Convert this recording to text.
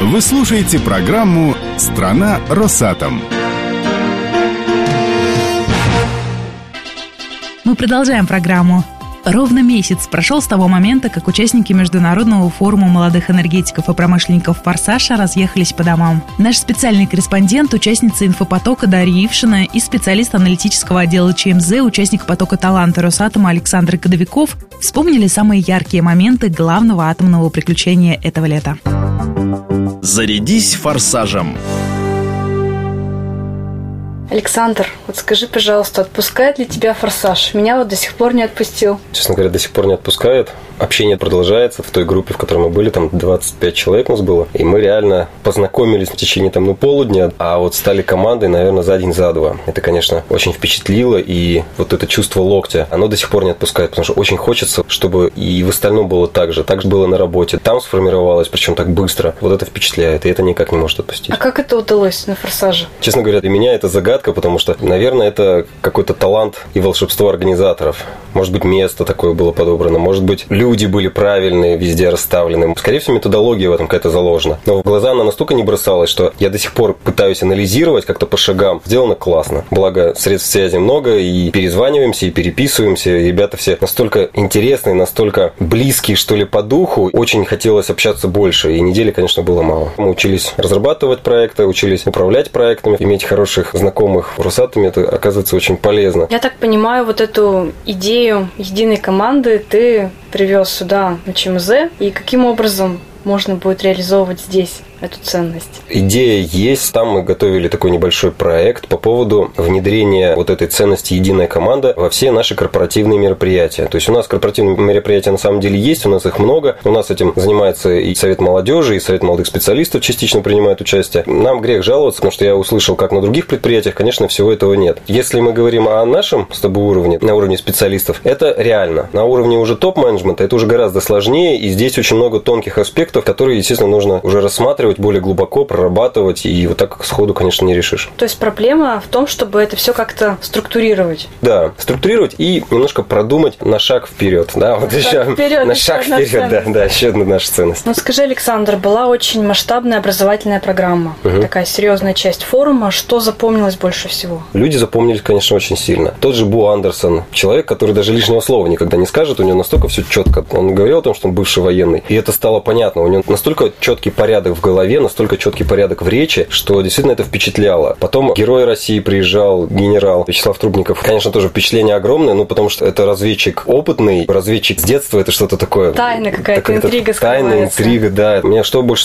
Вы слушаете программу «Страна Росатом». Мы продолжаем программу. Ровно месяц прошел с того момента, как участники Международного форума молодых энергетиков и промышленников «Форсаша» разъехались по домам. Наш специальный корреспондент, участница инфопотока Дарья Ившина и специалист аналитического отдела ЧМЗ, участник потока таланта Росатома Александр Кодовиков вспомнили самые яркие моменты главного атомного приключения этого лета. Зарядись форсажем. Александр, вот скажи, пожалуйста, отпускает ли тебя форсаж? Меня вот до сих пор не отпустил. Честно говоря, до сих пор не отпускает. Общение продолжается. В той группе, в которой мы были, там 25 человек у нас было. И мы реально познакомились в течение там, ну, полудня, а вот стали командой, наверное, за день, за два. Это, конечно, очень впечатлило. И вот это чувство локтя, оно до сих пор не отпускает, потому что очень хочется, чтобы и в остальном было так же. Так же было на работе. Там сформировалось, причем так быстро. Вот это впечатляет, и это никак не может отпустить. А как это удалось на форсаже? Честно говоря, для меня это загадка загадка, потому что, наверное, это какой-то талант и волшебство организаторов. Может быть, место такое было подобрано, может быть, люди были правильные, везде расставлены. Скорее всего, методология в этом какая-то заложена. Но в глаза она настолько не бросалась, что я до сих пор пытаюсь анализировать как-то по шагам. Сделано классно. Благо, средств связи много, и перезваниваемся, и переписываемся. Ребята все настолько интересные, настолько близкие, что ли, по духу. Очень хотелось общаться больше, и недели, конечно, было мало. Мы учились разрабатывать проекты, учились управлять проектами, иметь хороших знакомых знакомых в Росатоме, это оказывается очень полезно. Я так понимаю, вот эту идею единой команды ты привез сюда, на ЧМЗ, и каким образом можно будет реализовывать здесь? Эту ценность? Идея есть. Там мы готовили такой небольшой проект по поводу внедрения вот этой ценности «Единая команда» во все наши корпоративные мероприятия. То есть у нас корпоративные мероприятия на самом деле есть, у нас их много. У нас этим занимается и Совет молодежи, и Совет молодых специалистов частично принимают участие. Нам грех жаловаться, потому что я услышал, как на других предприятиях, конечно, всего этого нет. Если мы говорим о нашем с тобой уровне, на уровне специалистов, это реально. На уровне уже топ-менеджмента это уже гораздо сложнее, и здесь очень много тонких аспектов, которые, естественно, нужно уже рассматривать рассматривать более глубоко, прорабатывать, и вот так сходу, конечно, не решишь. То есть проблема в том, чтобы это все как-то структурировать. Да, структурировать и немножко продумать на шаг вперед. Да, вот на еще шаг вперед, на шаг вперед, да, да, еще одна наша ценность. Ну скажи, Александр, была очень масштабная образовательная программа, угу. такая серьезная часть форума. Что запомнилось больше всего? Люди запомнились, конечно, очень сильно. Тот же Бу Андерсон, человек, который даже лишнего слова никогда не скажет, у него настолько все четко. Он говорил о том, что он бывший военный, и это стало понятно. У него настолько четкий порядок в голове голове, настолько четкий порядок в речи, что действительно это впечатляло. Потом герой России приезжал, генерал Вячеслав Трубников. Конечно, тоже впечатление огромное, ну, потому что это разведчик опытный, разведчик с детства, это что-то такое. Тайна какая-то, интрига Тайна, интрига, да. Меня что больше